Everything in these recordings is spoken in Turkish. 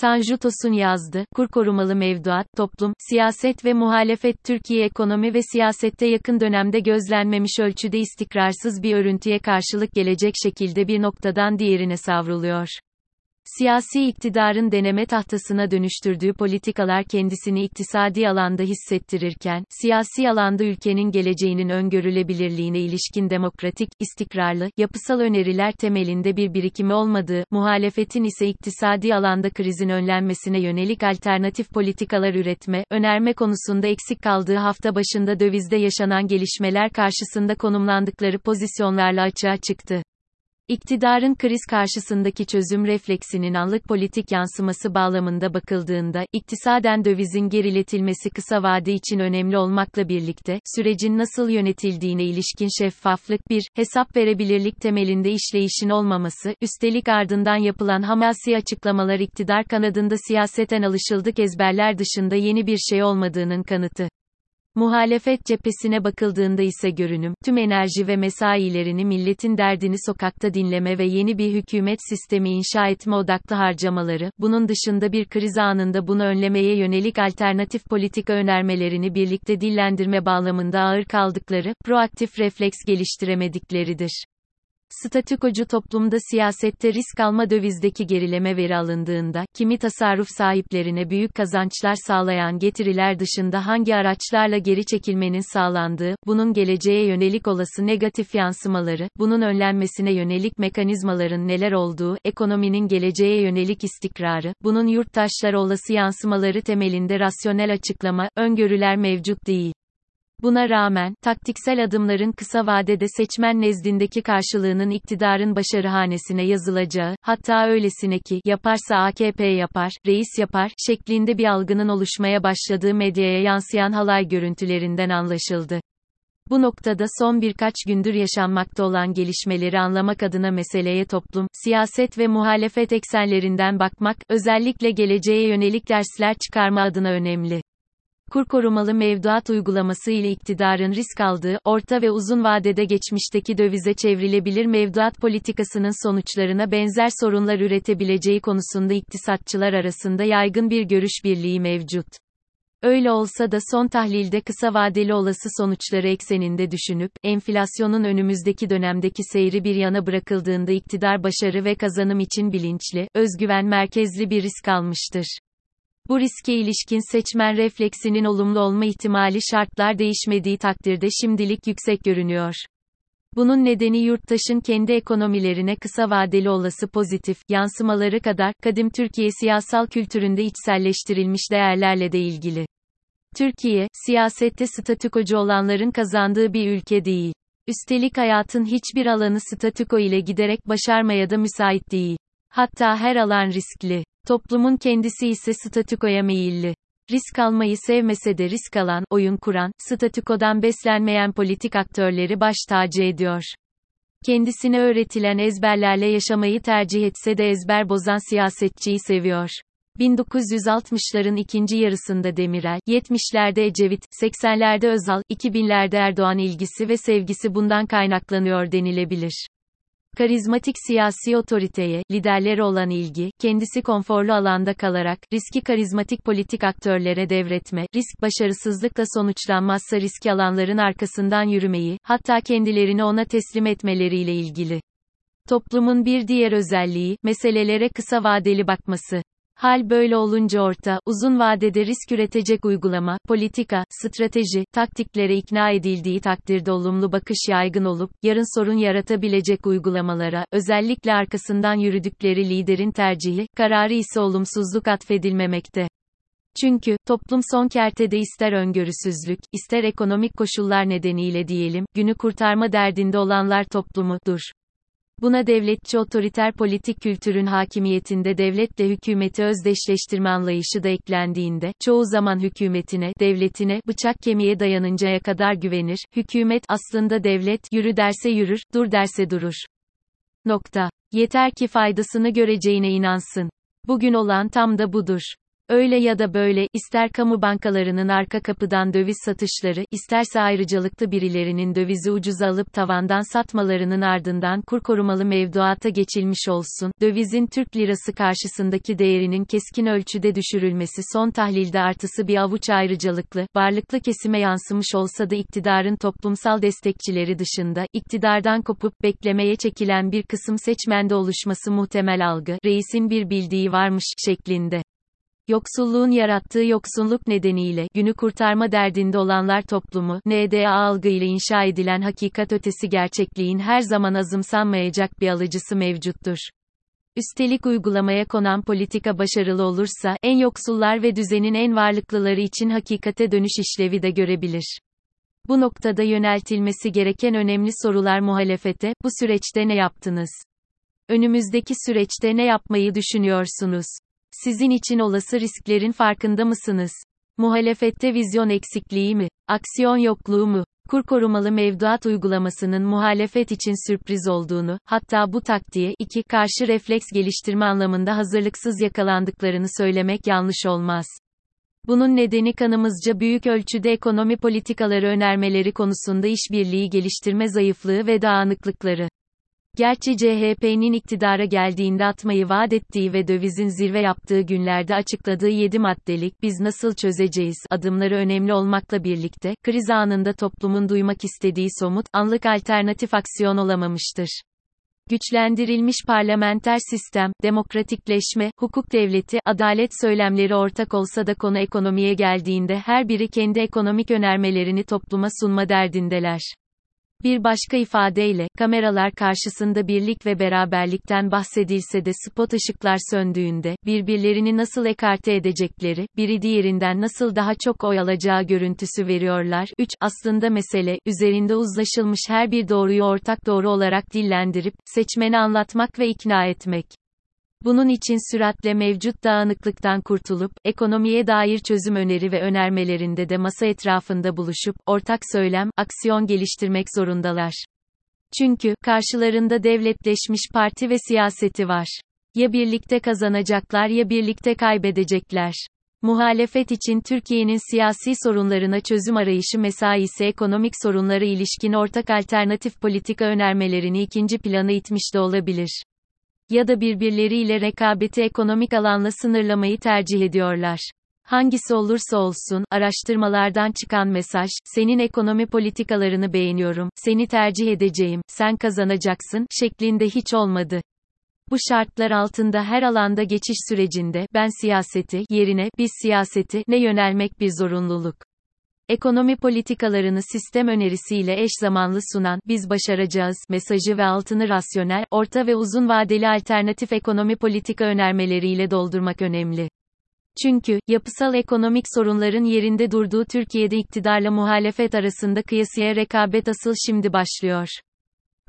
Tanju Tosun yazdı, kur korumalı mevduat, toplum, siyaset ve muhalefet Türkiye ekonomi ve siyasette yakın dönemde gözlenmemiş ölçüde istikrarsız bir örüntüye karşılık gelecek şekilde bir noktadan diğerine savruluyor. Siyasi iktidarın deneme tahtasına dönüştürdüğü politikalar kendisini iktisadi alanda hissettirirken, siyasi alanda ülkenin geleceğinin öngörülebilirliğine ilişkin demokratik, istikrarlı, yapısal öneriler temelinde bir birikimi olmadığı, muhalefetin ise iktisadi alanda krizin önlenmesine yönelik alternatif politikalar üretme, önerme konusunda eksik kaldığı hafta başında dövizde yaşanan gelişmeler karşısında konumlandıkları pozisyonlarla açığa çıktı. İktidarın kriz karşısındaki çözüm refleksinin anlık politik yansıması bağlamında bakıldığında, iktisaden dövizin geriletilmesi kısa vade için önemli olmakla birlikte, sürecin nasıl yönetildiğine ilişkin şeffaflık bir, hesap verebilirlik temelinde işleyişin olmaması, üstelik ardından yapılan hamasi açıklamalar iktidar kanadında siyaseten alışıldık ezberler dışında yeni bir şey olmadığının kanıtı. Muhalefet cephesine bakıldığında ise görünüm, tüm enerji ve mesailerini milletin derdini sokakta dinleme ve yeni bir hükümet sistemi inşa etme odaklı harcamaları, bunun dışında bir kriz anında bunu önlemeye yönelik alternatif politika önermelerini birlikte dillendirme bağlamında ağır kaldıkları, proaktif refleks geliştiremedikleridir. Statükocu toplumda siyasette risk alma dövizdeki gerileme veri alındığında, kimi tasarruf sahiplerine büyük kazançlar sağlayan getiriler dışında hangi araçlarla geri çekilmenin sağlandığı, bunun geleceğe yönelik olası negatif yansımaları, bunun önlenmesine yönelik mekanizmaların neler olduğu, ekonominin geleceğe yönelik istikrarı, bunun yurttaşlara olası yansımaları temelinde rasyonel açıklama, öngörüler mevcut değil. Buna rağmen, taktiksel adımların kısa vadede seçmen nezdindeki karşılığının iktidarın başarıhanesine yazılacağı, hatta öylesine ki, yaparsa AKP yapar, reis yapar, şeklinde bir algının oluşmaya başladığı medyaya yansıyan halay görüntülerinden anlaşıldı. Bu noktada son birkaç gündür yaşanmakta olan gelişmeleri anlamak adına meseleye toplum, siyaset ve muhalefet eksenlerinden bakmak, özellikle geleceğe yönelik dersler çıkarma adına önemli kur korumalı mevduat uygulaması ile iktidarın risk aldığı, orta ve uzun vadede geçmişteki dövize çevrilebilir mevduat politikasının sonuçlarına benzer sorunlar üretebileceği konusunda iktisatçılar arasında yaygın bir görüş birliği mevcut. Öyle olsa da son tahlilde kısa vadeli olası sonuçları ekseninde düşünüp, enflasyonun önümüzdeki dönemdeki seyri bir yana bırakıldığında iktidar başarı ve kazanım için bilinçli, özgüven merkezli bir risk almıştır. Bu riske ilişkin seçmen refleksinin olumlu olma ihtimali şartlar değişmediği takdirde şimdilik yüksek görünüyor. Bunun nedeni yurttaşın kendi ekonomilerine kısa vadeli olası pozitif yansımaları kadar kadim Türkiye siyasal kültüründe içselleştirilmiş değerlerle de ilgili. Türkiye, siyasette statükocu olanların kazandığı bir ülke değil. Üstelik hayatın hiçbir alanı statüko ile giderek başarmaya da müsait değil. Hatta her alan riskli. Toplumun kendisi ise statükoya meyilli. Risk almayı sevmese de risk alan, oyun kuran, statükodan beslenmeyen politik aktörleri baş tacı ediyor. Kendisine öğretilen ezberlerle yaşamayı tercih etse de ezber bozan siyasetçiyi seviyor. 1960'ların ikinci yarısında Demirel, 70'lerde Ecevit, 80'lerde Özal, 2000'lerde Erdoğan ilgisi ve sevgisi bundan kaynaklanıyor denilebilir. Karizmatik siyasi otoriteye, liderlere olan ilgi, kendisi konforlu alanda kalarak, riski karizmatik politik aktörlere devretme, risk başarısızlıkla sonuçlanmazsa riski alanların arkasından yürümeyi, hatta kendilerini ona teslim etmeleriyle ilgili. Toplumun bir diğer özelliği, meselelere kısa vadeli bakması. Hal böyle olunca orta, uzun vadede risk üretecek uygulama, politika, strateji, taktiklere ikna edildiği takdirde olumlu bakış yaygın olup, yarın sorun yaratabilecek uygulamalara, özellikle arkasından yürüdükleri liderin tercihi, kararı ise olumsuzluk atfedilmemekte. Çünkü, toplum son kertede ister öngörüsüzlük, ister ekonomik koşullar nedeniyle diyelim, günü kurtarma derdinde olanlar toplumu, dur. Buna devletçi otoriter politik kültürün hakimiyetinde devletle hükümeti özdeşleştirme anlayışı da eklendiğinde, çoğu zaman hükümetine, devletine, bıçak kemiğe dayanıncaya kadar güvenir, hükümet, aslında devlet, yürü derse yürür, dur derse durur. Nokta. Yeter ki faydasını göreceğine inansın. Bugün olan tam da budur. Öyle ya da böyle, ister kamu bankalarının arka kapıdan döviz satışları, isterse ayrıcalıklı birilerinin dövizi ucuza alıp tavandan satmalarının ardından kur korumalı mevduata geçilmiş olsun, dövizin Türk lirası karşısındaki değerinin keskin ölçüde düşürülmesi son tahlilde artısı bir avuç ayrıcalıklı, varlıklı kesime yansımış olsa da iktidarın toplumsal destekçileri dışında, iktidardan kopup beklemeye çekilen bir kısım seçmende oluşması muhtemel algı, reisin bir bildiği varmış, şeklinde. Yoksulluğun yarattığı yoksulluk nedeniyle, günü kurtarma derdinde olanlar toplumu, NDA algıyla inşa edilen hakikat ötesi gerçekliğin her zaman azımsanmayacak bir alıcısı mevcuttur. Üstelik uygulamaya konan politika başarılı olursa, en yoksullar ve düzenin en varlıklıları için hakikate dönüş işlevi de görebilir. Bu noktada yöneltilmesi gereken önemli sorular muhalefete, bu süreçte ne yaptınız? Önümüzdeki süreçte ne yapmayı düşünüyorsunuz? Sizin için olası risklerin farkında mısınız? Muhalefette vizyon eksikliği mi? Aksiyon yokluğu mu? Kur korumalı mevduat uygulamasının muhalefet için sürpriz olduğunu, hatta bu taktiğe iki karşı refleks geliştirme anlamında hazırlıksız yakalandıklarını söylemek yanlış olmaz. Bunun nedeni kanımızca büyük ölçüde ekonomi politikaları önermeleri konusunda işbirliği geliştirme zayıflığı ve dağınıklıkları. Gerçi CHP'nin iktidara geldiğinde atmayı vaat ettiği ve dövizin zirve yaptığı günlerde açıkladığı 7 maddelik biz nasıl çözeceğiz adımları önemli olmakla birlikte, kriz anında toplumun duymak istediği somut, anlık alternatif aksiyon olamamıştır. Güçlendirilmiş parlamenter sistem, demokratikleşme, hukuk devleti, adalet söylemleri ortak olsa da konu ekonomiye geldiğinde her biri kendi ekonomik önermelerini topluma sunma derdindeler. Bir başka ifadeyle, kameralar karşısında birlik ve beraberlikten bahsedilse de spot ışıklar söndüğünde, birbirlerini nasıl ekarte edecekleri, biri diğerinden nasıl daha çok oy alacağı görüntüsü veriyorlar. 3. Aslında mesele, üzerinde uzlaşılmış her bir doğruyu ortak doğru olarak dillendirip, seçmeni anlatmak ve ikna etmek. Bunun için süratle mevcut dağınıklıktan kurtulup, ekonomiye dair çözüm öneri ve önermelerinde de masa etrafında buluşup, ortak söylem, aksiyon geliştirmek zorundalar. Çünkü, karşılarında devletleşmiş parti ve siyaseti var. Ya birlikte kazanacaklar ya birlikte kaybedecekler. Muhalefet için Türkiye'nin siyasi sorunlarına çözüm arayışı mesaisi ekonomik sorunlara ilişkin ortak alternatif politika önermelerini ikinci plana itmiş de olabilir ya da birbirleriyle rekabeti ekonomik alanla sınırlamayı tercih ediyorlar. Hangisi olursa olsun, araştırmalardan çıkan mesaj, senin ekonomi politikalarını beğeniyorum, seni tercih edeceğim, sen kazanacaksın, şeklinde hiç olmadı. Bu şartlar altında her alanda geçiş sürecinde, ben siyaseti, yerine, biz siyaseti, ne yönelmek bir zorunluluk ekonomi politikalarını sistem önerisiyle eş zamanlı sunan, biz başaracağız, mesajı ve altını rasyonel, orta ve uzun vadeli alternatif ekonomi politika önermeleriyle doldurmak önemli. Çünkü, yapısal ekonomik sorunların yerinde durduğu Türkiye'de iktidarla muhalefet arasında kıyasıya rekabet asıl şimdi başlıyor.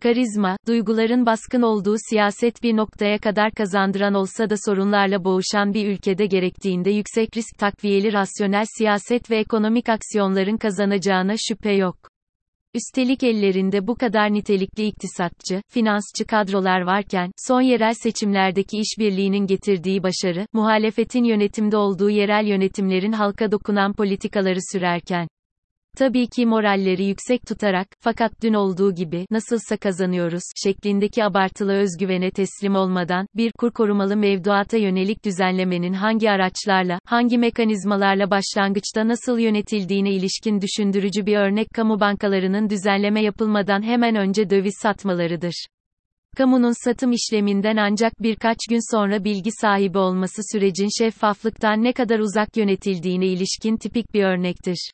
Karizma, duyguların baskın olduğu siyaset bir noktaya kadar kazandıran olsa da sorunlarla boğuşan bir ülkede gerektiğinde yüksek risk takviyeli rasyonel siyaset ve ekonomik aksiyonların kazanacağına şüphe yok. Üstelik ellerinde bu kadar nitelikli iktisatçı, finansçı kadrolar varken, son yerel seçimlerdeki işbirliğinin getirdiği başarı, muhalefetin yönetimde olduğu yerel yönetimlerin halka dokunan politikaları sürerken, Tabii ki moralleri yüksek tutarak, fakat dün olduğu gibi, nasılsa kazanıyoruz, şeklindeki abartılı özgüvene teslim olmadan, bir, kur korumalı mevduata yönelik düzenlemenin hangi araçlarla, hangi mekanizmalarla başlangıçta nasıl yönetildiğine ilişkin düşündürücü bir örnek kamu bankalarının düzenleme yapılmadan hemen önce döviz satmalarıdır. Kamunun satım işleminden ancak birkaç gün sonra bilgi sahibi olması sürecin şeffaflıktan ne kadar uzak yönetildiğine ilişkin tipik bir örnektir.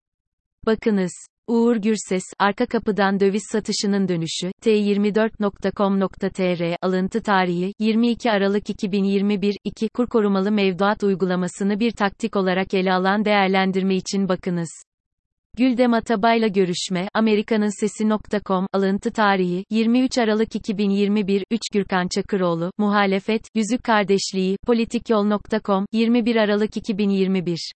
Bakınız. Uğur Gürses, arka kapıdan döviz satışının dönüşü, t24.com.tr, alıntı tarihi, 22 Aralık 2021, 2, kur korumalı mevduat uygulamasını bir taktik olarak ele alan değerlendirme için bakınız. Güldem Atabay'la görüşme, Amerikanın Sesi.com, alıntı tarihi, 23 Aralık 2021, 3 Gürkan Çakıroğlu, muhalefet, yüzük kardeşliği, politikyol.com, 21 Aralık 2021.